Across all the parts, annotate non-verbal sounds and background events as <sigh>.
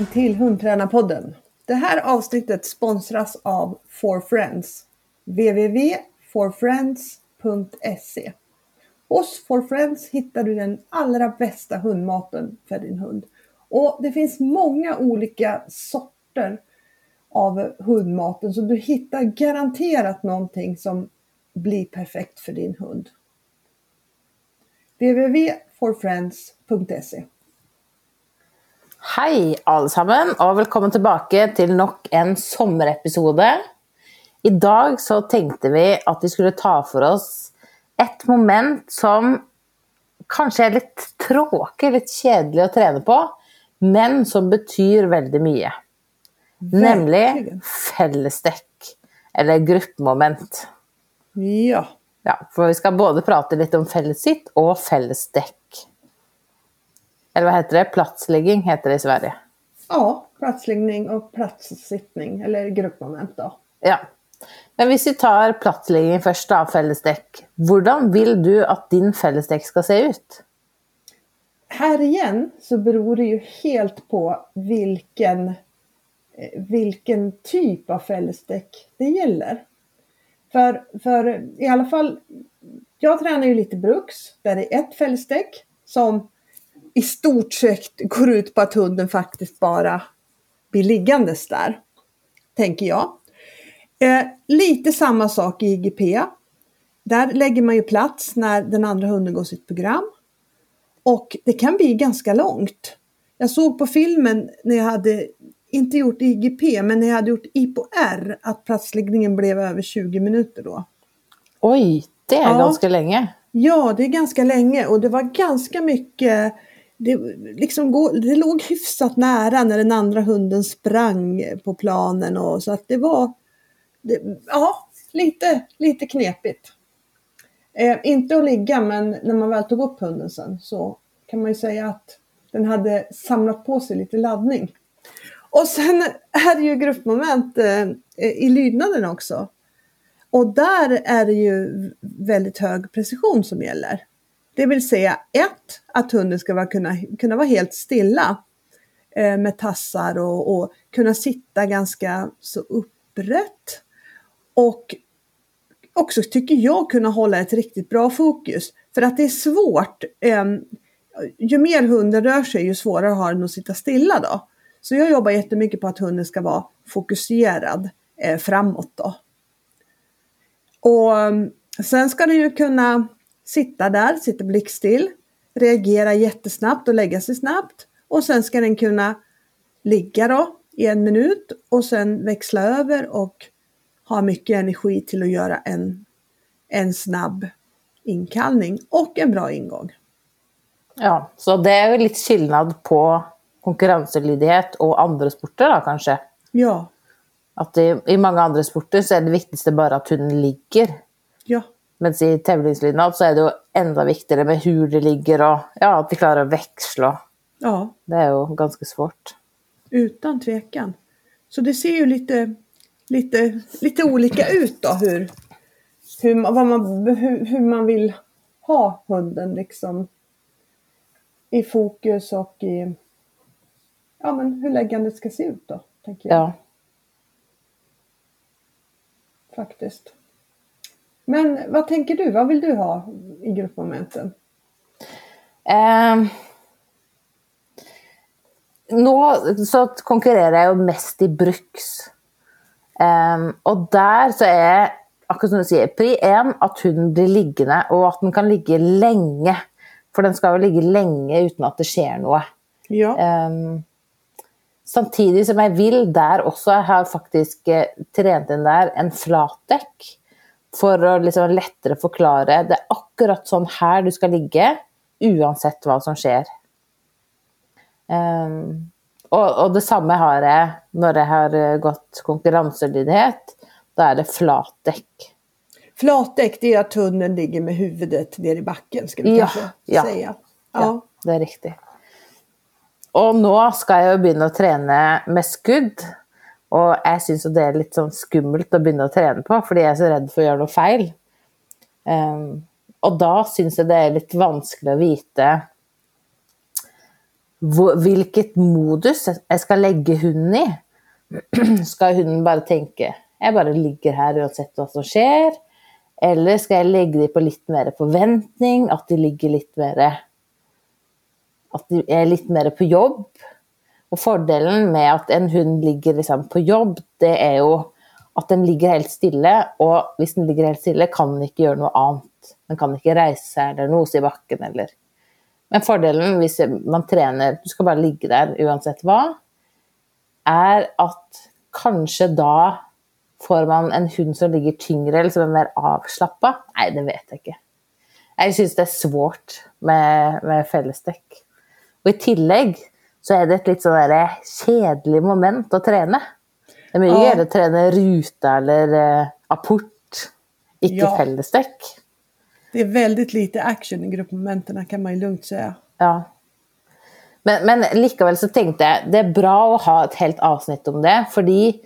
välkommen till Hundtränarpodden. Det här avsnittet sponsras av For Friends. www.forfriends.se Hos For Friends hittar du den allra bästa hundmaten för din hund. Och det finns många olika sorter av hundmaten så du hittar garanterat någonting som blir perfekt för din hund. www.forfriends.se Hei, alle sammen, og velkommen tilbake til nok en sommerepisode. I dag så tenkte vi at vi skulle ta for oss et moment som kanskje er litt tråkig, litt kjedelig å trene på, men som betyr veldig mye. Nemlig fellesdekk, eller gruppemoment. Ja, Ja, for vi skal både prate litt om fellessitt og fellesdekk. Eller hva heter det? Platsligging heter det i Sverige. ja platsliggning och platssittning eller gruppmoment då. Ja. Men hvis vi tar platsligging først, da, fellesdekk. Hvordan vil du at din fellesdekk skal se ut? Här igen så beror det ju helt på vilken, eh, vilken typ av fällesdäck det gäller. För, för i alla fall, jag tränar ju lite bruks där det är ett fällesdäck som i stort sett går ut på att hunden faktiskt bara blir liggandes där. Tänker jag. Eh, lite samma sak i IGP. Där lägger man ju plats när den andra hunden går sitt program. Och det kan bli ganska långt. Jag såg på filmen när jag hade, inte gjort IGP, men när jag hade gjort IPOR, att platsläggningen blev över 20 minuter då. Oi, det er Ja. ganske lenge. Ja, det är ganska länge och det var ganska mycket det, liksom gå, det låg hyfsat nära när den andra hunden sprang på planen och så att det var det, ja, lite, lite knepigt. Eh, inte att ligga men när man väl tog upp hunden sen så kan man ju säga att den hade samlat på sig lite laddning. Och sen är det ju gruppmoment eh, i lydnaden också. Och där är det ju väldigt hög precision som gäller. Det vill säga ett, att hunden ska vara, kunna, kunna vara helt stilla eh, med tassar och, och kunna sitta ganska så upprätt. Och också tycker jag kunna hålla ett riktigt bra fokus. För att det är svårt. Eh, ju mer hunden rör sig ju svårare har den att sitta stilla då. Så jag jobbar jättemycket på att hunden ska vara fokuserad eh, framåt då. Och eh, sen ska den ju kunna sitta där, sitta blickstill, reagera jättesnabbt och lägga sig snabbt. Och sen ska den kunna ligga då i en minut och sen växla över och ha mycket energi till att göra en, en snabb inkallning och en bra ingång. Ja, Så det er jo litt skillnad på konkurranselydighet og andre sporter, da, kanskje. Ja, At i, i mange andre sporter så er det viktigste bare at hunden ligger. ja, Mens i tävlingslydnad så er det jo enda viktigere med hvor de ligger, og ja, at de å veksle. og ja, Det er jo ganske svårt. utan tvekan. Så det ser ju lite, lite, lite olika ut då hur, hur, man, hur, hur man vill ha hunden liksom i fokus och i ja, men hur läggandet ska se ut då, tänker jag Ja. faktiskt. Men vad tänker du? Vad vill du ha i gruppmomenten? Eh, nå så konkurrerer jeg jo mest i bruks. Eh, og der så er akkurat som du sier, pri én at hunden blir liggende, og at den kan ligge lenge. For den skal jo ligge lenge uten at det skjer noe. Ja, Ehm, samtidig som jeg vil der også, jeg har faktisk eh, trent inn der en flatdekk. For å liksom lettere forklare. Det er akkurat sånn her du skal ligge, uansett hva som skjer. Ehm, og, og det samme har jeg når jeg har eh, gått konkurranselydighet. Da er det flatdekk. flatdäck det är att hunden ligger med huvudet ner i backen ska vi Ja, kanske ja. säga. Ja, Ja. det er riktig. Og nå skal jeg jo begynne å trene med skudd. Og jeg syns det er litt sånn skummelt å begynne å trene på, fordi jeg er så redd for å gjøre noe feil. Um, og da syns jeg det er litt vanskelig å vite hvilket modus jeg skal legge hunden i. <clears throat> Skal hunden bare tenke jeg bare ligger her uansett hva som skjer? Eller skal jeg legge dem på litt mer forventning, at de ligger litt mer At de er litt mer på jobb? Och fördelen med att en hund ligger liksom på jobb, det är ju att den ligger helt stilla och om den ligger helt stilla kan den inte göra något annat. Den kan inte resa eller nosa i backen eller Men fördelen om man tränar, Du ska bara ligga där oavsett vad, är att kanske då får man en hund som ligger tyngre, eller som är mer avslappnad. Nej, det vet jag inte. Jag syns det är svårt med, med fellesdekk. Och i tillägg så er det et litt sånn kjedelig moment å trene. Det är mycket ja. gøyere å trene ruta eller uh, apport, ikke ja. fellesdekk. Det är väldigt lite action i gruppmomenten kan man ju lugnt säga. Ja. Men, men likevel så tenkte jeg det er bra å ha et helt avsnitt om det, fordi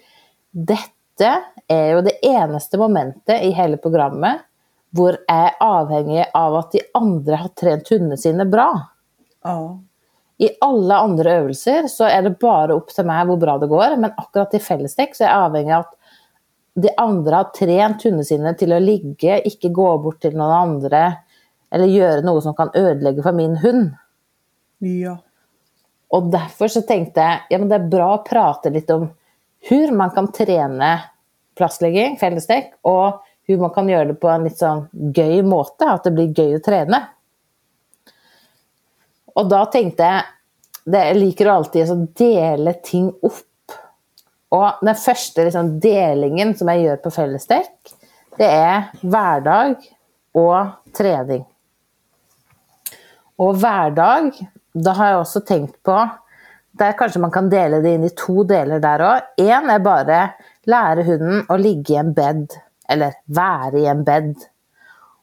dette er jo det eneste momentet i hele programmet hvor jeg er avhengig av at de andre har trent hundene sine bra. Ja. I alle andre øvelser så er det bare opp til meg hvor bra det går, men akkurat i fellesdekk så er jeg avhengig av at de andre har trent hundene sine til å ligge, ikke gå bort til noen andre eller gjøre noe som kan ødelegge for min hund. Ja. Og derfor så tenkte jeg ja, men det er bra å prate litt om hvor man kan trene plasslegging, fellesdekk, og hvor man kan gjøre det på en litt sånn gøy måte, at det blir gøy å trene. Och då tänkte jag, det, jag liker alltid att dela ting upp. Och den första liksom, delningen som jag gör på Fällestek, det är vardag och träning. Och vardag, då har jag också tänkt på där kanske man kan dela det in i två delar där också. En är bara, lära hunden att ligga i en bädd. eller vara i en bädd.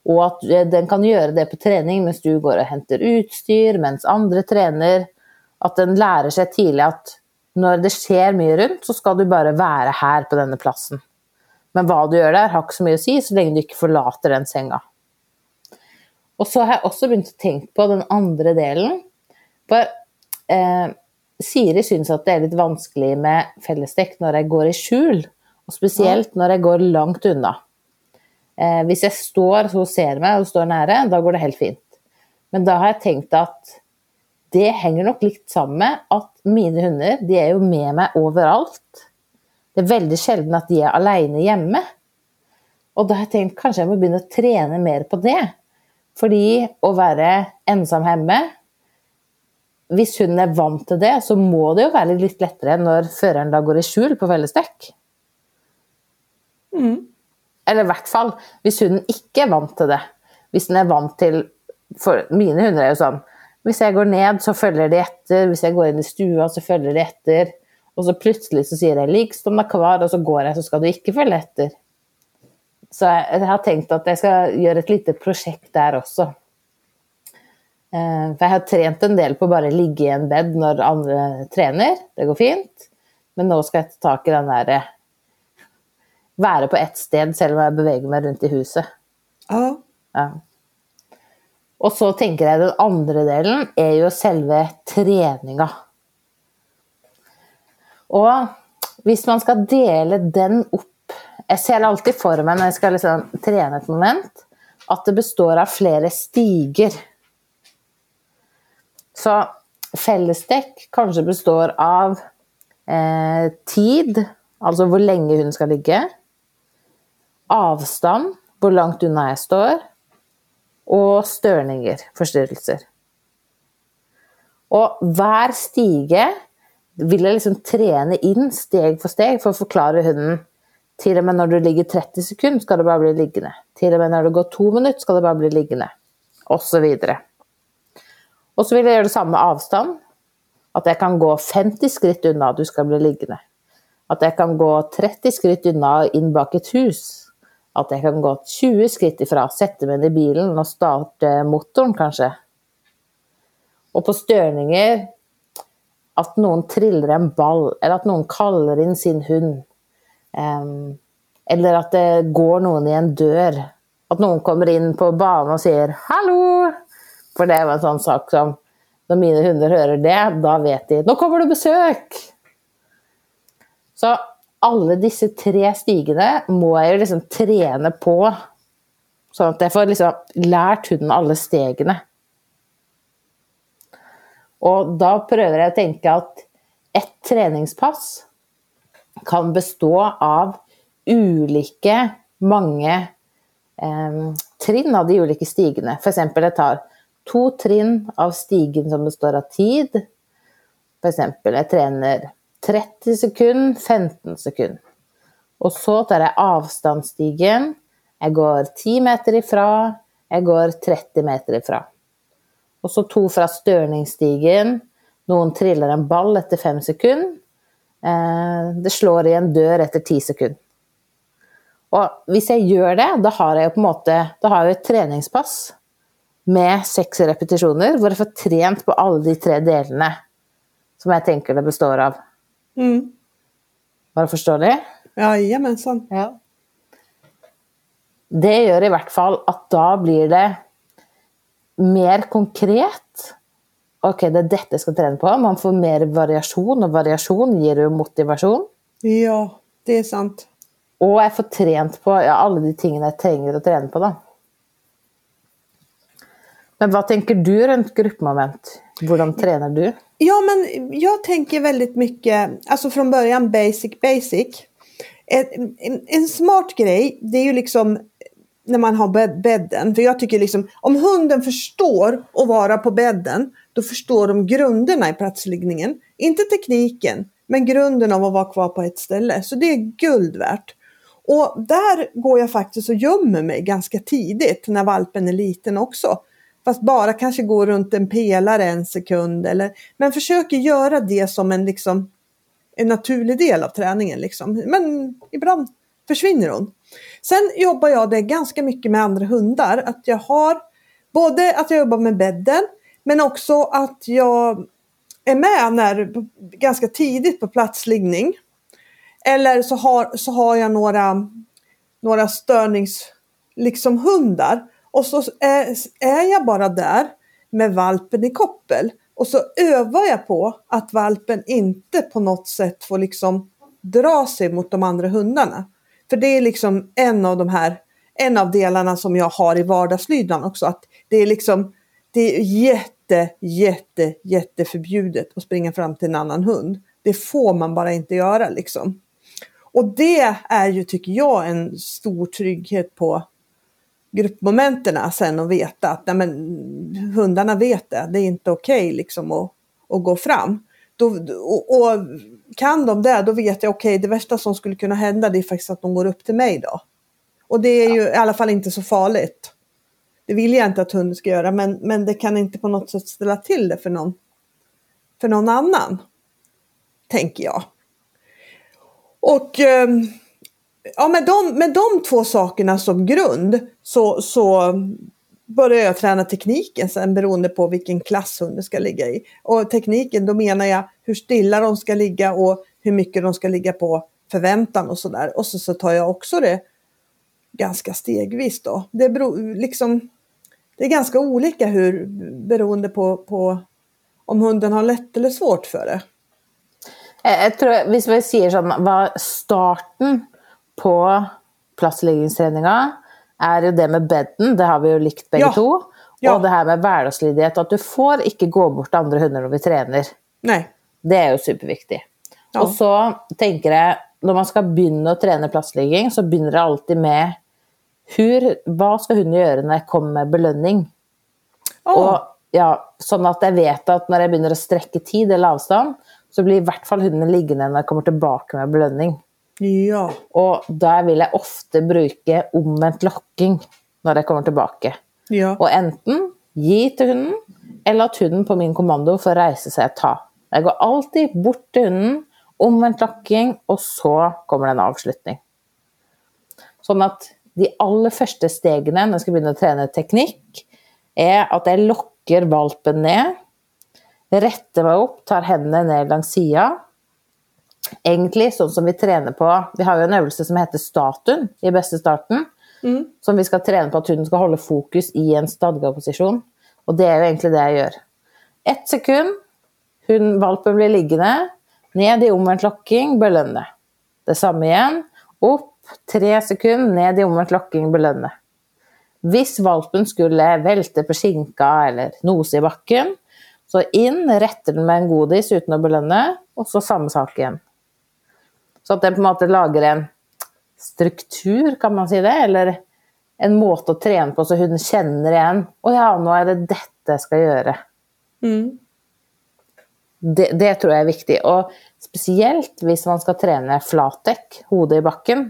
Og at eh, den kan gjøre det på trening mens du går og henter utstyr, mens andre trener. At den lærer seg tidlig at når det skjer mye rundt, så skal du bare være her på denne plassen. Men hva du gjør der, har ikke så mye å si, så lenge du ikke forlater den senga. Og så har jeg også begynt å tenke på den andre delen. For eh, Siri syns at det er litt vanskelig med fellesdekk når jeg går i skjul. Og spesielt når jeg går langt unna. Eh, hvis jeg står så ser meg og står nære, da går det helt fint. Men da har jeg tenkt at det henger nok litt sammen med at mine hunder de er jo med meg overalt. Det er veldig sjelden at de er aleine hjemme. Og da har jeg tenkt kanskje jeg må begynne å trene mer på det. Fordi å være ensom hjemme Hvis hunden er vant til det, så må det jo være litt lettere når føreren da går i skjul på fellesdekk. Mm. Eller i hvert fall hvis hunden ikke er vant til det. Hvis den er vant til For mine hunder er jo sånn Hvis jeg går ned, så følger de etter. Hvis jeg går inn i stua, så følger de etter. Og så plutselig så sier jeg 'lik som kvar', og så går jeg, så skal du ikke følge etter. Så jeg, har tenkt at jeg skal gjøre et lite prosjekt der også. Eh, for jeg har trent en del på bare å ligge i en bed når andre trener. Det går fint. Men nå skal jeg ta tak i den derre være på ett sted selv om jeg beveger meg rundt i huset. Ja. ja. Og så tenker jeg den andre delen er jo selve treninga. Og hvis man skal dele den opp Jeg ser alltid for meg når jeg skal liksom trene et moment, at det består av flere stiger. Så fellesdekk kanskje består av eh, tid, altså hvor lenge hun skal ligge avstand, hvor langt unna jeg står, og størninger, forstyrrelser. Og hver stige vil jeg liksom trene inn steg for steg for å forklare hunden. Til og med når du ligger 30 sekunder, skal det bare bli liggende. Til og med når det går to minutter, skal det bare bli liggende. Og så videre. Og så vil jeg gjøre det samme med avstand. At jeg kan gå 50 skritt unna du skal bli liggende. At jeg kan gå 30 skritt unna inn bak et hus. At jeg kan gå 20 skritt ifra, sette meg i bilen og starte motoren, kanskje. Og på størninger at noen triller en ball, eller at noen kaller inn sin hund. Um, eller at det går noen i en dør. At noen kommer inn på banen og sier 'hallo'. For det var en sånn sak som Når mine hunder hører det, da vet de 'nå kommer det besøk'. Så alle disse tre stigene må jeg jo liksom trene på, sånn at jeg får liksom lært hunden alle stegene. Og da prøver jeg å tenke at ett treningspass kan bestå av ulike mange eh, trinn av de ulike stigene. F.eks. jeg tar to trinn av stigen som består av tid. F.eks. jeg trener 30 sekunder, 15 sekunder. Och så tar jag avståndsstigen. Jag går 10 meter ifrån. Jag går 30 meter ifrån. Och så två från störningsstigen. Någon trillar en boll efter 5 sekunder. Eh, det slår i en dörr efter 10 sekunder. Och om jag gör det, då har jag på en måte då har jag ett träningspass med sex repetitioner, där jag får tränat på alla de tre delarna som jag tänker det består av. Mm. Var det forståelig? Jajamensan. Ja. Det gjør i hvert fall at da blir det mer konkret. Ok, det er dette jeg skal trene på. Man får mer variasjon, og variasjon gir jo motivasjon. Ja, det är sant. Og jeg får trent på ja, alle de tingene jeg trenger å trene på, da. Men hva tenker du rundt gruppemoment? Hvordan trener du? Ja, men jag tänker väldigt mycket, alltså från början basic basic. En, en, en smart grej, det är ju liksom när man har bädden. För jag tycker liksom, om hunden förstår att vara på bädden, då förstår de grunderna i platsliggningen. Inte tekniken, men grunden av att vara kvar på ett ställe. Så det är guld värt. Och där går jag faktiskt och gömmer mig ganska tidigt när valpen är liten också. Fast bara kanske går runt en pelare en sekund. Eller, men försöker göra det som en, liksom, en naturlig del av träningen. Liksom. Men ibland försvinner hon. Sen jobbar jag det ganska mycket med andra hundar. Att jag har både att jag jobbar med bädden men också att jag är med när, ganska tidigt på platsliggning. Eller så har, så har jag några, några störnings liksom hundar. Och så är, är jag bara där med valpen i koppel. Och så övar jag på att valpen inte på något sätt får liksom dra sig mot de andra hundarna. För det är liksom en av de här, en av delarna som jag har i vardagslydan också. Att det är liksom, det är jätte, jätte, jätte förbjudet att springa fram till en annan hund. Det får man bara inte göra liksom. Och det är ju, tycker jag, en stor trygghet på gruppmomenten sen att veta att nej, men, hundarna vet det. Det är inte okej okay, liksom att, att gå fram. Då, och, och, kan de det, då vet jag okej, okay, det värsta som skulle kunna hända det är faktiskt att de går upp till mig då. Och det är ju i alla fall inte så farligt. Det vill jag inte att hunden ska göra, men, men det kan inte på något sätt ställa till det för någon, för någon annan. Tänker jag. Och ehm, ja, med, de, med de två sakerna som grund så, så börjar jag träna tekniken sen beroende på vilken klass hunden ska ligga i. Och tekniken, då menar jag hur stilla de ska ligga och hur mycket de ska ligga på förväntan och sådär. Och så, så tar jag också det ganska stegvis då. Det, beror, liksom, det är ganska olika hur, beroende på, på om hunden har lätt eller svårt för det. Jag tror, om vi säger såhär, vad Starten på plassleggingstreninga er jo det med beden, det har vi jo likt begge Ja. to. Ja. Og det her med hverdagslydighet, at du får ikke gå bort til andre hunder når vi trener. Nej. Det er jo superviktig. Ja. Og så tenker jeg, når man skal begynne å trene plassligging, så begynner det alltid med hur, hva skal hunden gjøre når jeg kommer med belønning? Ja. Og ja, sånn at jeg vet at når jeg begynner å strekke tid eller avstand, så blir i hvert fall hundene liggende når jeg kommer tilbake med belønning. Ja. Og der vil jeg ofte bruke omvendt lokking når jeg kommer tilbake. Ja. Og enten gi til hunden, eller at hunden på min kommando får reise seg og ta. Jeg går alltid bort til hunden, omvendt lokking, og så kommer det en avslutning. Sånn at de aller første stegene når jeg skal begynne å trene teknikk, er at jeg lokker valpen ned, retter meg opp, tar hendene ned langs sida. Egentlig sånn som vi trener på Vi har jo en øvelse som heter statuen i beste starten. Som vi skal trene på at hunden skal holde fokus i en stadga posisjon. Og det er jo egentlig det jeg gjør. Ett sekund, hund, valpen blir liggende. Ned i omvendt lokking, belønne. Det samme igjen. Opp, tre sekunder, ned i omvendt lokking, belønne. Hvis valpen skulle velte på skinka eller nose i bakken, så inn, retter den med en godis uten å belønne, og så samme sak igjen. Så at det på en måte lager en struktur, kan man si det, eller en måte å trene på så hunden kjenner igjen Å ja, nå er det dette jeg skal gjøre. Mm. Det, det tror jeg er viktig. Og spesielt hvis man skal trene flatdekk, hodet i bakken,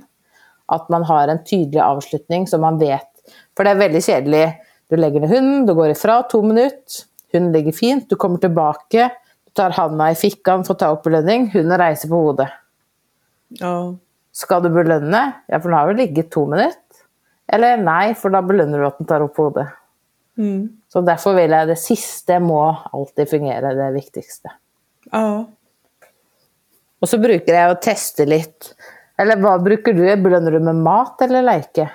at man har en tydelig avslutning så man vet For det er veldig kjedelig. Du legger ned hunden, du går ifra to minutter, hunden ligger fint, du kommer tilbake, du tar handa i fikkaen for å ta opp belønning, hunden reiser på hodet. Ja. Skal du belønne? Ja, for den har jo ligget to minutter. Eller nei, for da belønner du at den tar opp hodet. Mm. Så derfor vil jeg det siste må alltid fungere, det viktigste. ja. Og så bruker jeg å teste litt. Eller hva bruker du? Belønner du med mat eller leke?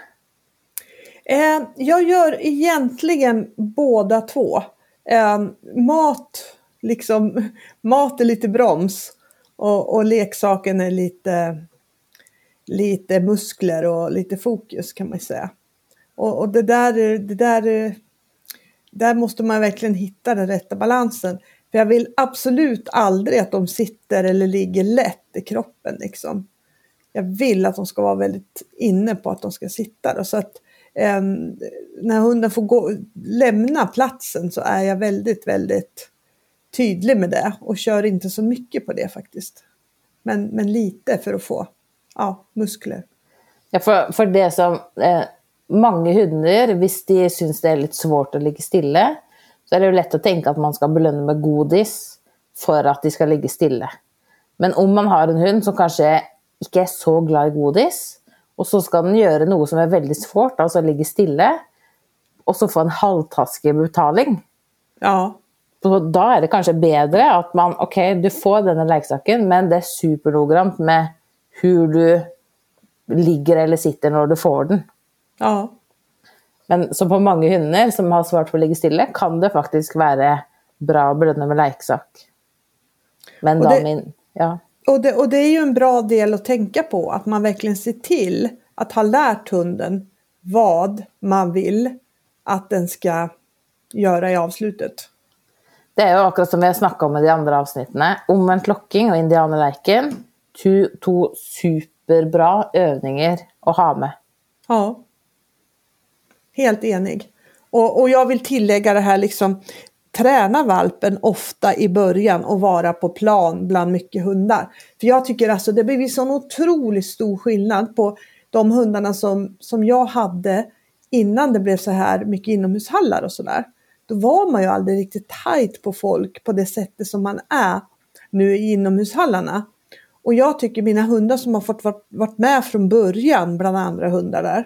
Eh, jag gör egentligen båda två. Eh, mat, liksom, mat är lite broms och, och leksaken är lite, lite muskler och lite fokus kan man säga. Och, och det där, det där, där måste man verkligen hitta den rätta balansen. För jag vill absolut aldrig att de sitter eller ligger lätt i kroppen. Liksom. Jag vill att de ska vara väldigt inne på att de ska sitta. Då. Så att eh, när hunden får gå, lämna platsen så är jag väldigt, väldigt tydlig med det och kör inte så mycket på det faktiskt. Men, men lite för att få ja, muskler. Ja, for, for det som eh, Mange hunder, hvis de syns det er litt svårt å ligge stille, så er det jo lett å tenke at man skal belønne med godis for at de skal ligge stille. Men om man har en hund som kanskje ikke er så glad i godis, og så skal den gjøre noe som er veldig svårt, altså ligge stille, og så få en halvtaskig betaling, Ja, så da er det kanskje bedre at man Ok, du får denne lekesaken, men det er supernoggrant med hvor du ligger eller sitter når du får den. ja, Men så på mange hunder som har svart på å ligge stille, kan det faktisk være bra å belønne med lekesak. Men da det- min Ja. Och det, och det är ju en bra del att tänka på, att man verkligen ser till att ha lärt hunden vad man vill att den ska göra i avslutet. Det är jo akkurat som vi har snakka om i de andra avsnittene. Omvendt lokking og indianerleiken. To, to superbra övningar att ha med. Ja. Helt enig. Och, och jag vill tillägga det här liksom, träna valpen ofta i början och vara på plan bland mycket hundar. För jag tycker alltså det blir sån otroligt stor skillnad på de hundarna som, som jag hade innan det blev så här mycket inomhushallar och sådär. Då var man ju aldrig riktigt tajt på folk på det sättet som man är nu i inomhushallarna. Och jag tycker mina hundar som har fått varit, varit med från början bland andra hundar där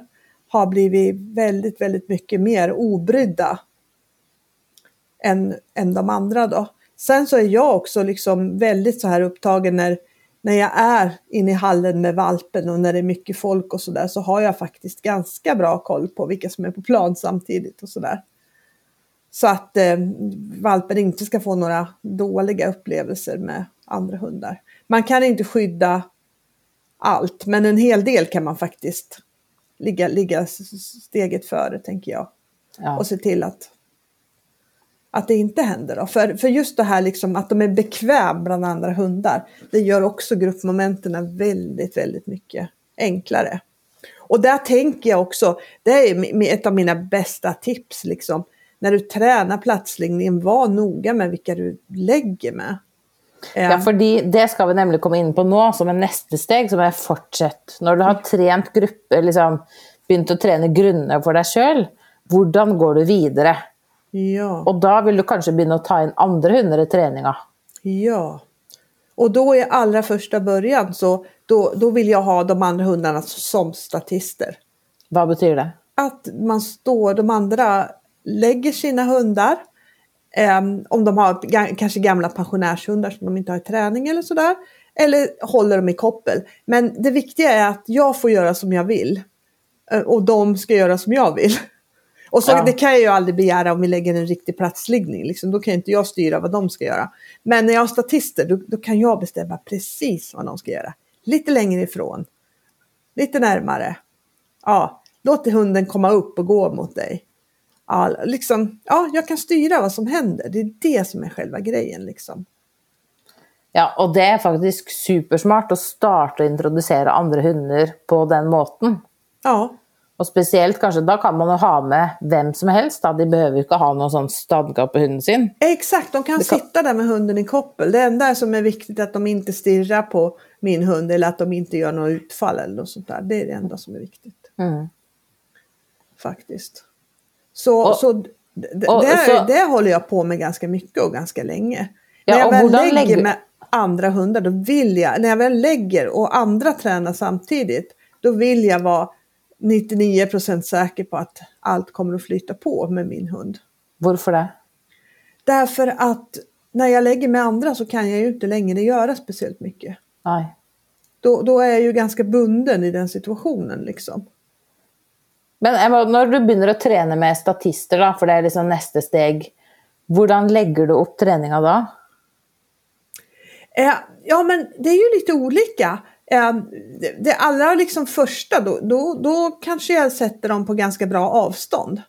har blivit väldigt, väldigt mycket mer obrydda än, än de andra då. Sen så är jag också liksom väldigt så här upptagen när, när jag är inne i hallen med valpen och när det är mycket folk och sådär så har jag faktiskt ganska bra koll på vilka som är på plan samtidigt och sådär. Så att eh, valpen inte ska få några dåliga upplevelser med andra hundar. Man kan inte skydda allt, men en hel del kan man faktiskt ligga, ligga steget före, tänker jag. Ja. Och se till att, att det inte händer. Då. För, för just det här liksom att de är bekväm bland andra hundar, det gör också gruppmomenten väldigt, väldigt mycket enklare. Och där tänker jag också, det är ett av mina bästa tips, liksom. När du tränar platsläggningen, var noga med vilka du lägger med. Eh, Ja, fordi Det skal vi nemlig komme inn på nå, som en neste steg, som er fortsett. Når du har trent gruppe, liksom, begynt å trene grunner for deg sjøl, hvordan går du videre? ja. Og da vil du begynne å ta inn andre hunder i treninga. Ja. Och då i allra första början så då, då vill jag ha de andra hundarna som statister. Hva betyr det? Att man står, de andra lägger sina hundar. ehm, om de har kanske gamla pensionärshundar som de inte har i träning eller sådär. Eller håller dem i koppel. Men det viktiga är att jag får göra som jag vill. eh, Och de ska göra som jag vill. <laughs> Och så, Ja. det kan jag ju aldrig begära om vi lägger en riktig platsliggning. Liksom. Då kan inte jag styra vad de ska göra. Men när jag har statister då, då kan jag bestämma precis vad de ska göra. Lite längre ifrån. Lite närmare. Ja, låt hunden komma upp och gå mot dig. Ja, liksom, ja, jag kan styra vad som händer. Det är det som är själva grejen. Liksom. Ja, och det är faktiskt supersmart att starta och introducera andra hundar på den måten. Ja, Och speciellt kanske, då kan man ha med vem som helst. Då. De behöver inte ha någon sån stadga på hunden sin. exakt. De kan kan- sitta där med hunden i koppel. Det enda som är viktigt är att de inte stirrar på min hund eller att de inte gör något utfall eller något sånt där. Det är det enda som är viktigt. Mm. faktiskt. Så, Och- så, och det, så- det håller jag på med ganska mycket och ganska länge. Ja, när jag väl lägger lägger- med andra hundar, då vill jag, när jag väl lägger och andra tränar samtidigt, då vill jag vara 99% säker på att allt kommer att flyta på med min hund. Varför det? Därför att när jag lägger med andra så kan jag ju inte längre göra speciellt mycket. Nej. Då, då är jag ju ganska bunden i den situationen liksom. Men eh, Emma, när du börjar träna med statister, då, för det är liksom nästa steg, hur lägger du upp träningen då? Eh, ja men det är ju lite olika. Eh, det, det allra liksom första då, då, då kanske jag sätter dem på ganska bra avstånd.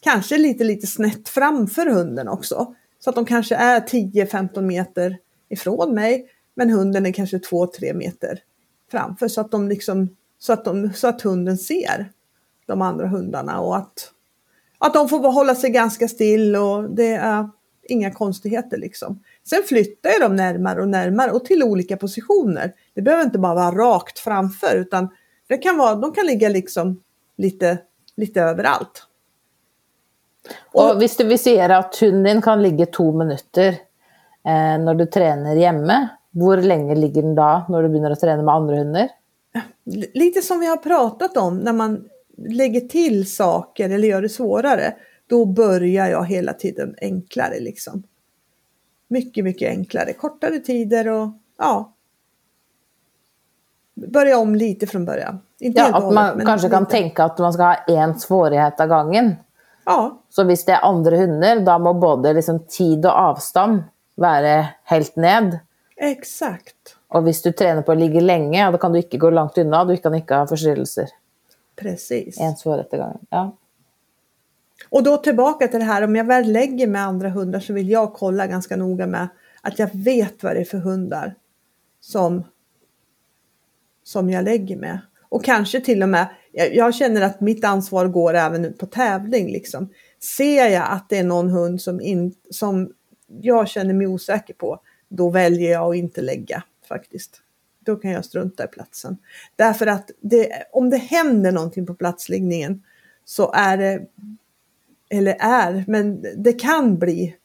Kanske lite lite snett framför hunden också. Så att de kanske är 10-15 meter ifrån mig. Men hunden är kanske 2-3 meter framför. Så att, de liksom, så, att de, så att hunden ser de andra hundarna. Och att, att de får hålla sig ganska still och det är inga konstigheter liksom. Sen flyttar jag dem närmare och närmare och till olika positioner. Det behöver inte bara vara rakt framför utan det kan vara, de kan ligga liksom lite, lite överallt. Och om du vi säger att hunden kan ligga två minuter eh, när du tränar hemma, hur länge ligger den då när du börjar träna med andra hundar? Lite som vi har pratat om när man lägger till saker eller gör det svårare. Då börjar jag hela tiden enklare liksom. Mycket, mycket enklare. Kortare tider och ja. Börja om lite från början. Inte Ja, att man hållet, kanske kan lite. tänka att man ska ha en svårighet av gången. Ja, Så om det är andra hundar, då måste både liksom tid och avstånd vara helt ned. exakt. Och om du tränar på att ligga länge, då kan du inte gå långt undan, du kan inte ha förstyrrelser. Precis. En gången. Ja. Och då tillbaka till det här, om jag väl lägger med andra hundar så vill jag kolla ganska noga med att jag vet vad det är för hundar som, som jag lägger med. Och kanske till och med, jag, jag känner att mitt ansvar går även på tävling. Liksom. Ser jag att det är någon hund som, in, som jag känner mig osäker på, då väljer jag att inte lägga faktiskt. Då kan jag strunta i platsen. Därför att det, om det händer någonting på platsliggningen så är det eller är, men det kan bli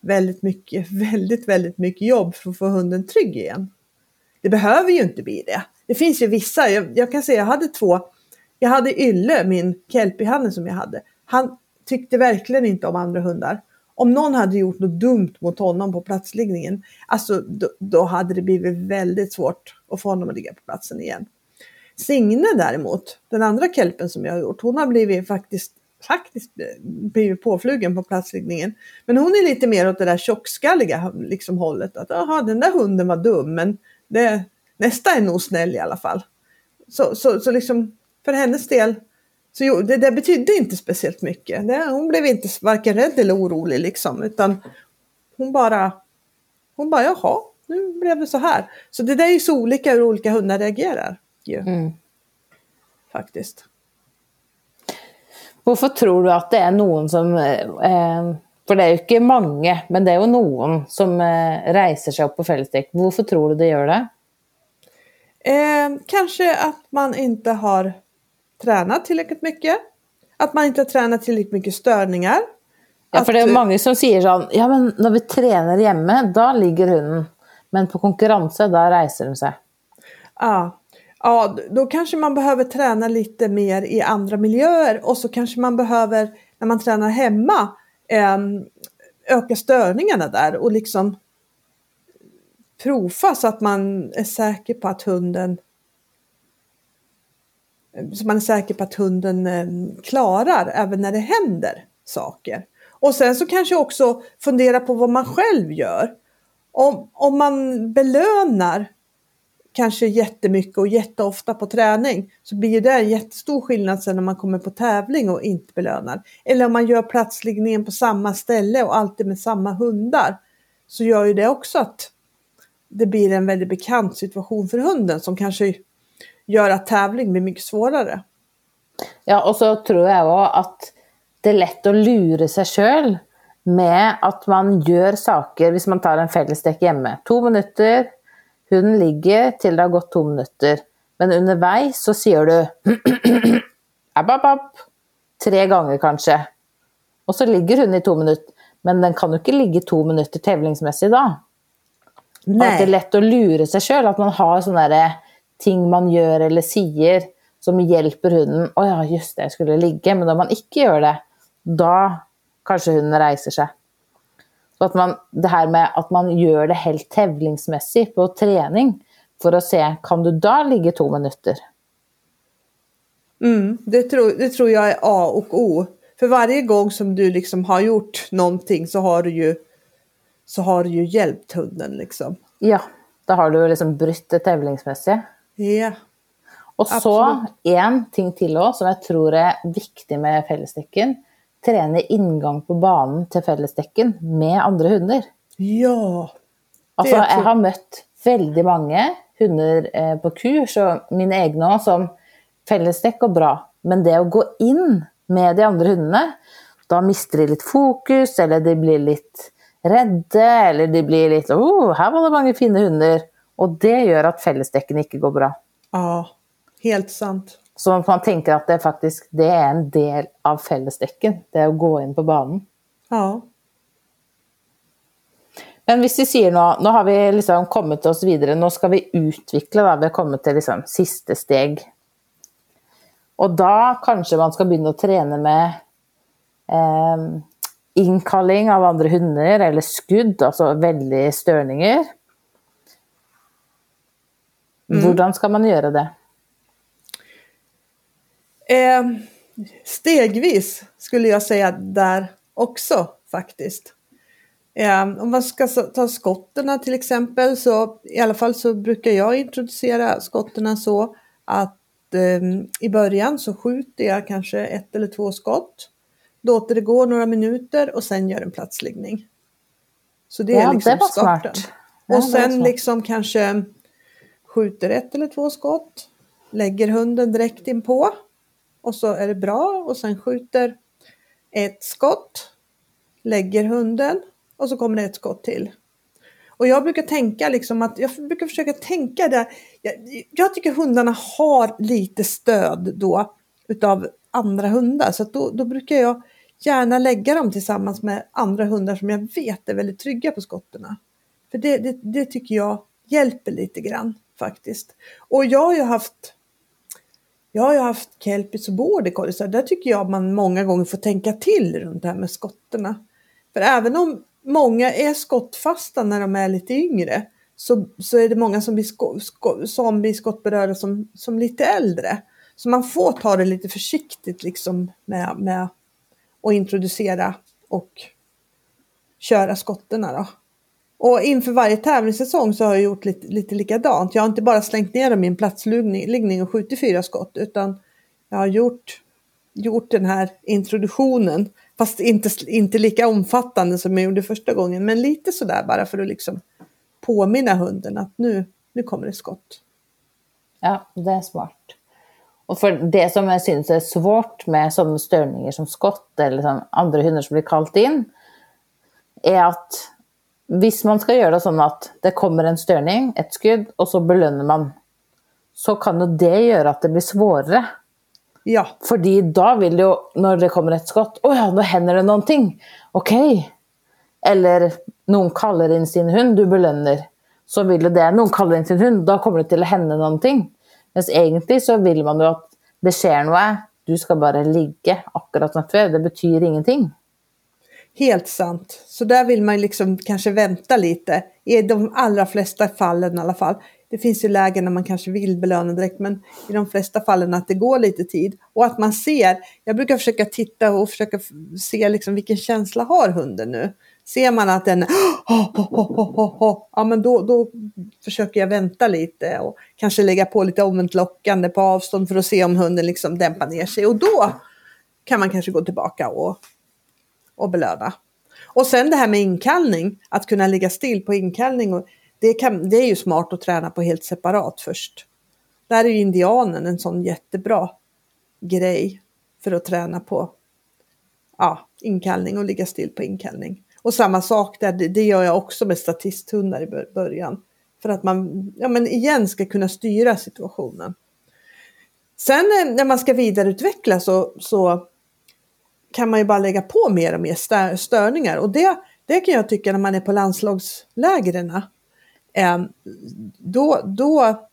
väldigt mycket, <laughs> väldigt, väldigt mycket jobb för att få hunden trygg igen. Det behöver ju inte bli det. Det finns ju vissa, jag, jag kan säga jag hade två, jag hade Ylle, min kelpiehanne som jag hade. Han tyckte verkligen inte om andra hundar. Om någon hade gjort något dumt mot honom på platsliggningen, alltså då, då hade det blivit väldigt svårt att få honom att ligga på platsen igen. Signe däremot, den andra kelpen som jag har gjort, hon har blivit faktiskt faktiskt blivit påflugen på platsliggningen. Men hon är lite mer åt det där tjockskalliga liksom, hållet. Att aha, den där hunden var dum men det, nästa är nog snäll i alla fall. Så, så, så liksom för hennes del så jo, det, det betydde inte speciellt mycket. Hon blev inte varken rädd eller orolig liksom utan hon bara, hon bara jaha, nu blev det så här. Så det där är ju så olika hur olika hundar reagerar. Ju, Mm. Faktiskt. Varför tror du att det är någon som, eh, för det är ju inte många, men det är ju någon som eh, reser sig upp på fältdäck. Varför tror du det gör det? Eh, kanske att man inte har tränat tillräckligt mycket. Att man inte har tränat tillräckligt mycket störningar. Ja, för det är många som säger så ja men när vi tränar hemma, då ligger hunden. Men på konkurrens, då reser de sig. Ja, ja, då kanske man behöver träna lite mer i andra miljöer och så kanske man behöver, när man tränar hemma, eh, öka störningarna där och liksom prova så att man är säker på att hunden så man är säker på att hunden ehm, klarar även när det händer saker. Och sen så kanske också fundera på vad man själv gör. Om, om man belönar kanske jättemycket och jätteofta på träning så blir ju det en jättestor skillnad sen när man kommer på tävling och inte belönar. Eller om man gör platsliggningen på samma ställe och alltid med samma hundar så gör ju det också att det blir en väldigt bekant situation för hunden som kanske gör att tävling blir mycket svårare. Ja, och så tror jag också att det är lätt att lura sig själv med att man gör saker, om man tar en fällesdäck hemma, två minuter, hunden ligger till det har gått två minuter. Men underveis så säger du <clears throat> app, app, app, tre gånger kanske. Och så ligger hunden i två minuter. Men den kan ju inte ligga två minuter tävlingsmässigt då. Nej. Att det är lätt att lura sig själv, att man har sådana ting man gör eller säger som hjälper hunden. Åh ja, just det, jag skulle ligga. Men om man inte gör det, då kanske hunden reser sig. Så att man, det här med att man gör det helt tävlingsmässigt på träning för att se, kan du då ligga två minuter? Mm, det, tror, det tror jag är A och O. För varje gång som du liksom har gjort någonting så har du ju, så har du ju hjälpt hunden liksom. Ja, då har du liksom brutit det tävlingsmässiga. Ja. Och så en ting till också som jag tror är viktigt med fällestecken träna ingång på banan till fällestecken med andra hundar. Ja. Alltså, jag har mött väldigt många hundar eh, på kurs och mina egna som fällesdäck och bra. Men det att gå in med de andra hundarna, då mister de lite fokus eller de blir lite rädda eller de blir lite, oh, här var det många fina hundar. Och det gör att fällesdäcken inte går bra. Ja, helt sant. Så man tänker att det faktiskt det är en del av fällesdäcken, det är att gå in på banan. Ja. Men om vi säger nu, nu har vi liksom kommit oss vidare, nu ska vi utveckla, då. vi har kommit till liksom sista steg. Och då kanske man ska börja träna med eh, inkalling av andra hundar eller skudd, alltså väldigt störningar. Mm. Hur ska man göra det? Eh, stegvis skulle jag säga där också faktiskt. Eh, om man ska ta skotterna till exempel så i alla fall så brukar jag introducera skotterna så att eh, i början så skjuter jag kanske ett eller två skott. Låter det gå några minuter och sen gör en platsliggning. Så det ja, är liksom det starten. Ja, och sen liksom kanske skjuter ett eller två skott. Lägger hunden direkt in på och så är det bra och sen skjuter ett skott, lägger hunden och så kommer det ett skott till. Och jag brukar tänka liksom att, jag brukar försöka tänka det. jag, jag tycker hundarna har lite stöd då utav andra hundar så då, då brukar jag gärna lägga dem tillsammans med andra hundar som jag vet är väldigt trygga på skotterna. För det, det, det tycker jag hjälper lite grann faktiskt. Och jag har ju haft jag har ju haft kelpis och border collies där tycker jag man många gånger får tänka till runt det här med skotterna. För även om många är skottfasta när de är lite yngre så, så är det många som blir, sko, sko, som blir skottberörda som, som lite äldre. Så man får ta det lite försiktigt liksom med, med att introducera och köra skotterna då. Och inför varje tävlingssäsong så har jag gjort lite, lite likadant. Jag har inte bara slängt ner dem i en platsliggning och skjutit fyra skott utan jag har gjort, gjort den här introduktionen. Fast inte, inte lika omfattande som jag gjorde första gången men lite sådär bara för att liksom påminna hunden att nu, nu kommer det skott. Ja, det är smart. Och för det som jag syns är svårt med sådana störningar som skott eller som andra hundar som blir kallt in är att om man ska göra så att det kommer en störning, ett skudd och så belönar man, så kan ju det göra att det blir svårare. Ja. För då vill ju, när det kommer ett skott, åh ja, då händer det någonting. Okay. Eller någon kallar in sin hund, du belönar. Så vill ju det, någon kallar in sin hund, då kommer det till att hända någonting. Men egentligen så vill man ju att det sker något, du ska bara ligga akkurat som før, det betyder ingenting. Helt sant. Så där vill man liksom kanske vänta lite. I de allra flesta fallen i alla fall. det finns ju lägen när man kanske vill belöna direkt men i de flesta fallen att det går lite tid och att man ser. Jag brukar försöka titta och försöka se liksom vilken känsla har hunden nu. Ser man att den oh, oh, oh, ja men då, då försöker jag vänta lite och kanske lägga på lite omvänt lockande på avstånd för att se om hunden liksom dämpar ner sig och då kan man kanske gå tillbaka och, och belöna. Och sen det här med inkallning, att kunna ligga still på inkallning. Och det, kan, det är ju smart att träna på helt separat först. Där är ju indianen en sån jättebra grej för att träna på ja, inkallning och ligga still på inkallning. Och samma sak där, det, det gör jag också med statisthundar i början. För att man ja, men igen ska kunna styra situationen. Sen när man ska vidareutveckla så, så kan man ju bara lägga på mer och mer störningar. Och det, det kan jag tycka när man är på landslagslägren. Eh, då, då,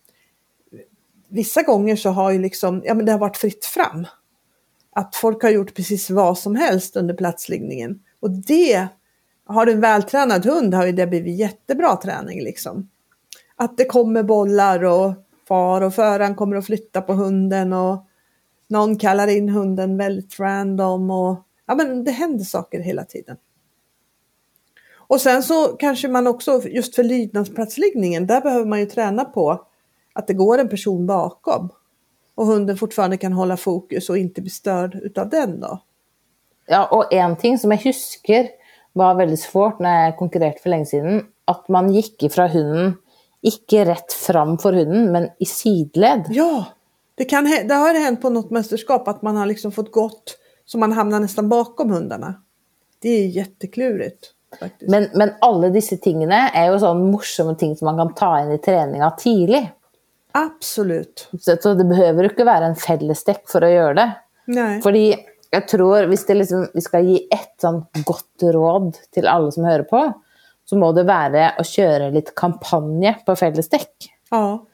vissa gånger så har ju liksom, ja men det har varit fritt fram. Att folk har gjort precis vad som helst under platsliggningen. Och det, har du en vältränad hund har ju det blivit jättebra träning liksom. Att det kommer bollar och far och föraren kommer att flytta på hunden och någon kallar in hunden väldigt random och ja, men det händer saker hela tiden. Och sen så kanske man också, just för lydnadsplatsliggningen, där behöver man ju träna på att det går en person bakom. Och hunden fortfarande kan hålla fokus och inte bli störd utav den då. Ja, och en ting som jag husker var väldigt svårt när jag konkurrerade för länge sedan, att man gick ifrån hunden, inte rätt framför hunden, men i sidled. Ja! Det, kan, det har hänt på något mästerskap att man har liksom fått gått så man hamnar nästan bakom hundarna. Det är jätteklurigt. Faktiskt. Men, men alla dessa ting är ju sådana morsamma ting som man kan ta in i träningen tidigt. Absolut. Så, så det behöver inte vara en fällestek för att göra det. Nej. För jag tror, om liksom, vi ska ge ett sånt gott råd till alla som hör på, så må det vara att köra lite kampanj på fällestek. Ja.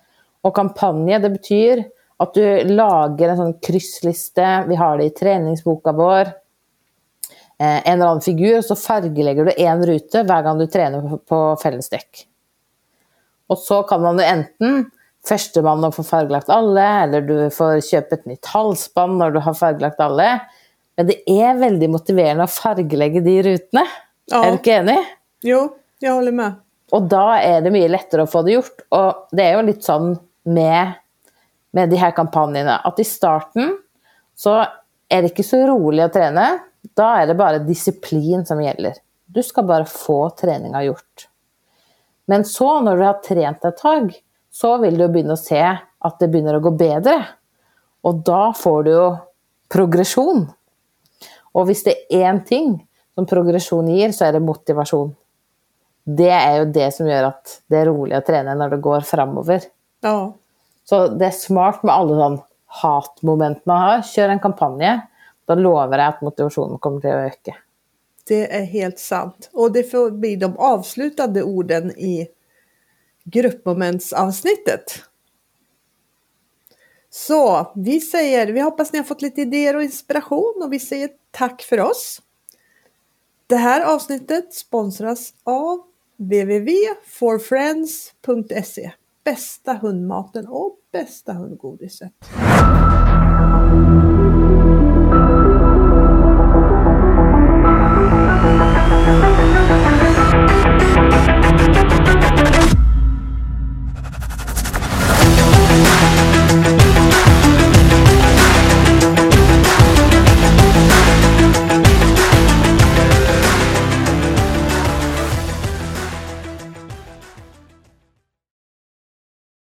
Och kampanj, det betyder att du lagar en sån kryssliste, vi har det i träningsboken vår. Eh, en eller annan figur, så färglägger du en ruta varje gång du tränar på, fällesdäck. Och så kan man ju enten förstemann att få färglagt alla, eller du får köpa ett nytt halsband när du har färglagt alla. Men det är väldigt motiverande att färglägga de rutorna. Ja. Är du inte enig? Jo, jag håller med. Och då är det mycket lättare att få det gjort. Och det är ju lite sån med med de här kampanjerna. Att i starten så är det inte så roligt att träna. Då är det bara disciplin som gäller. Du ska bara få träningen gjort. Men så när du har tränat ett tag så vill du börja se att det börjar gå bättre. Och då får du ju progression. Och om det är en ting som progression ger så är det motivation. Det är ju det som gör att det är roligt att träna när det går framåt. Ja. Så det är smart med alla de hatmoment man har. Kör en kampanj. Då lovar jag att motivationen kommer att öka. Det är helt sant. Och det får bli de avslutande orden i gruppmomentsavsnittet. Så vi säger, vi hoppas ni har fått lite idéer och inspiration och vi säger tack för oss. Det här avsnittet sponsras av www.forfriends.se bästa hundmaten och bästa hundgodiset.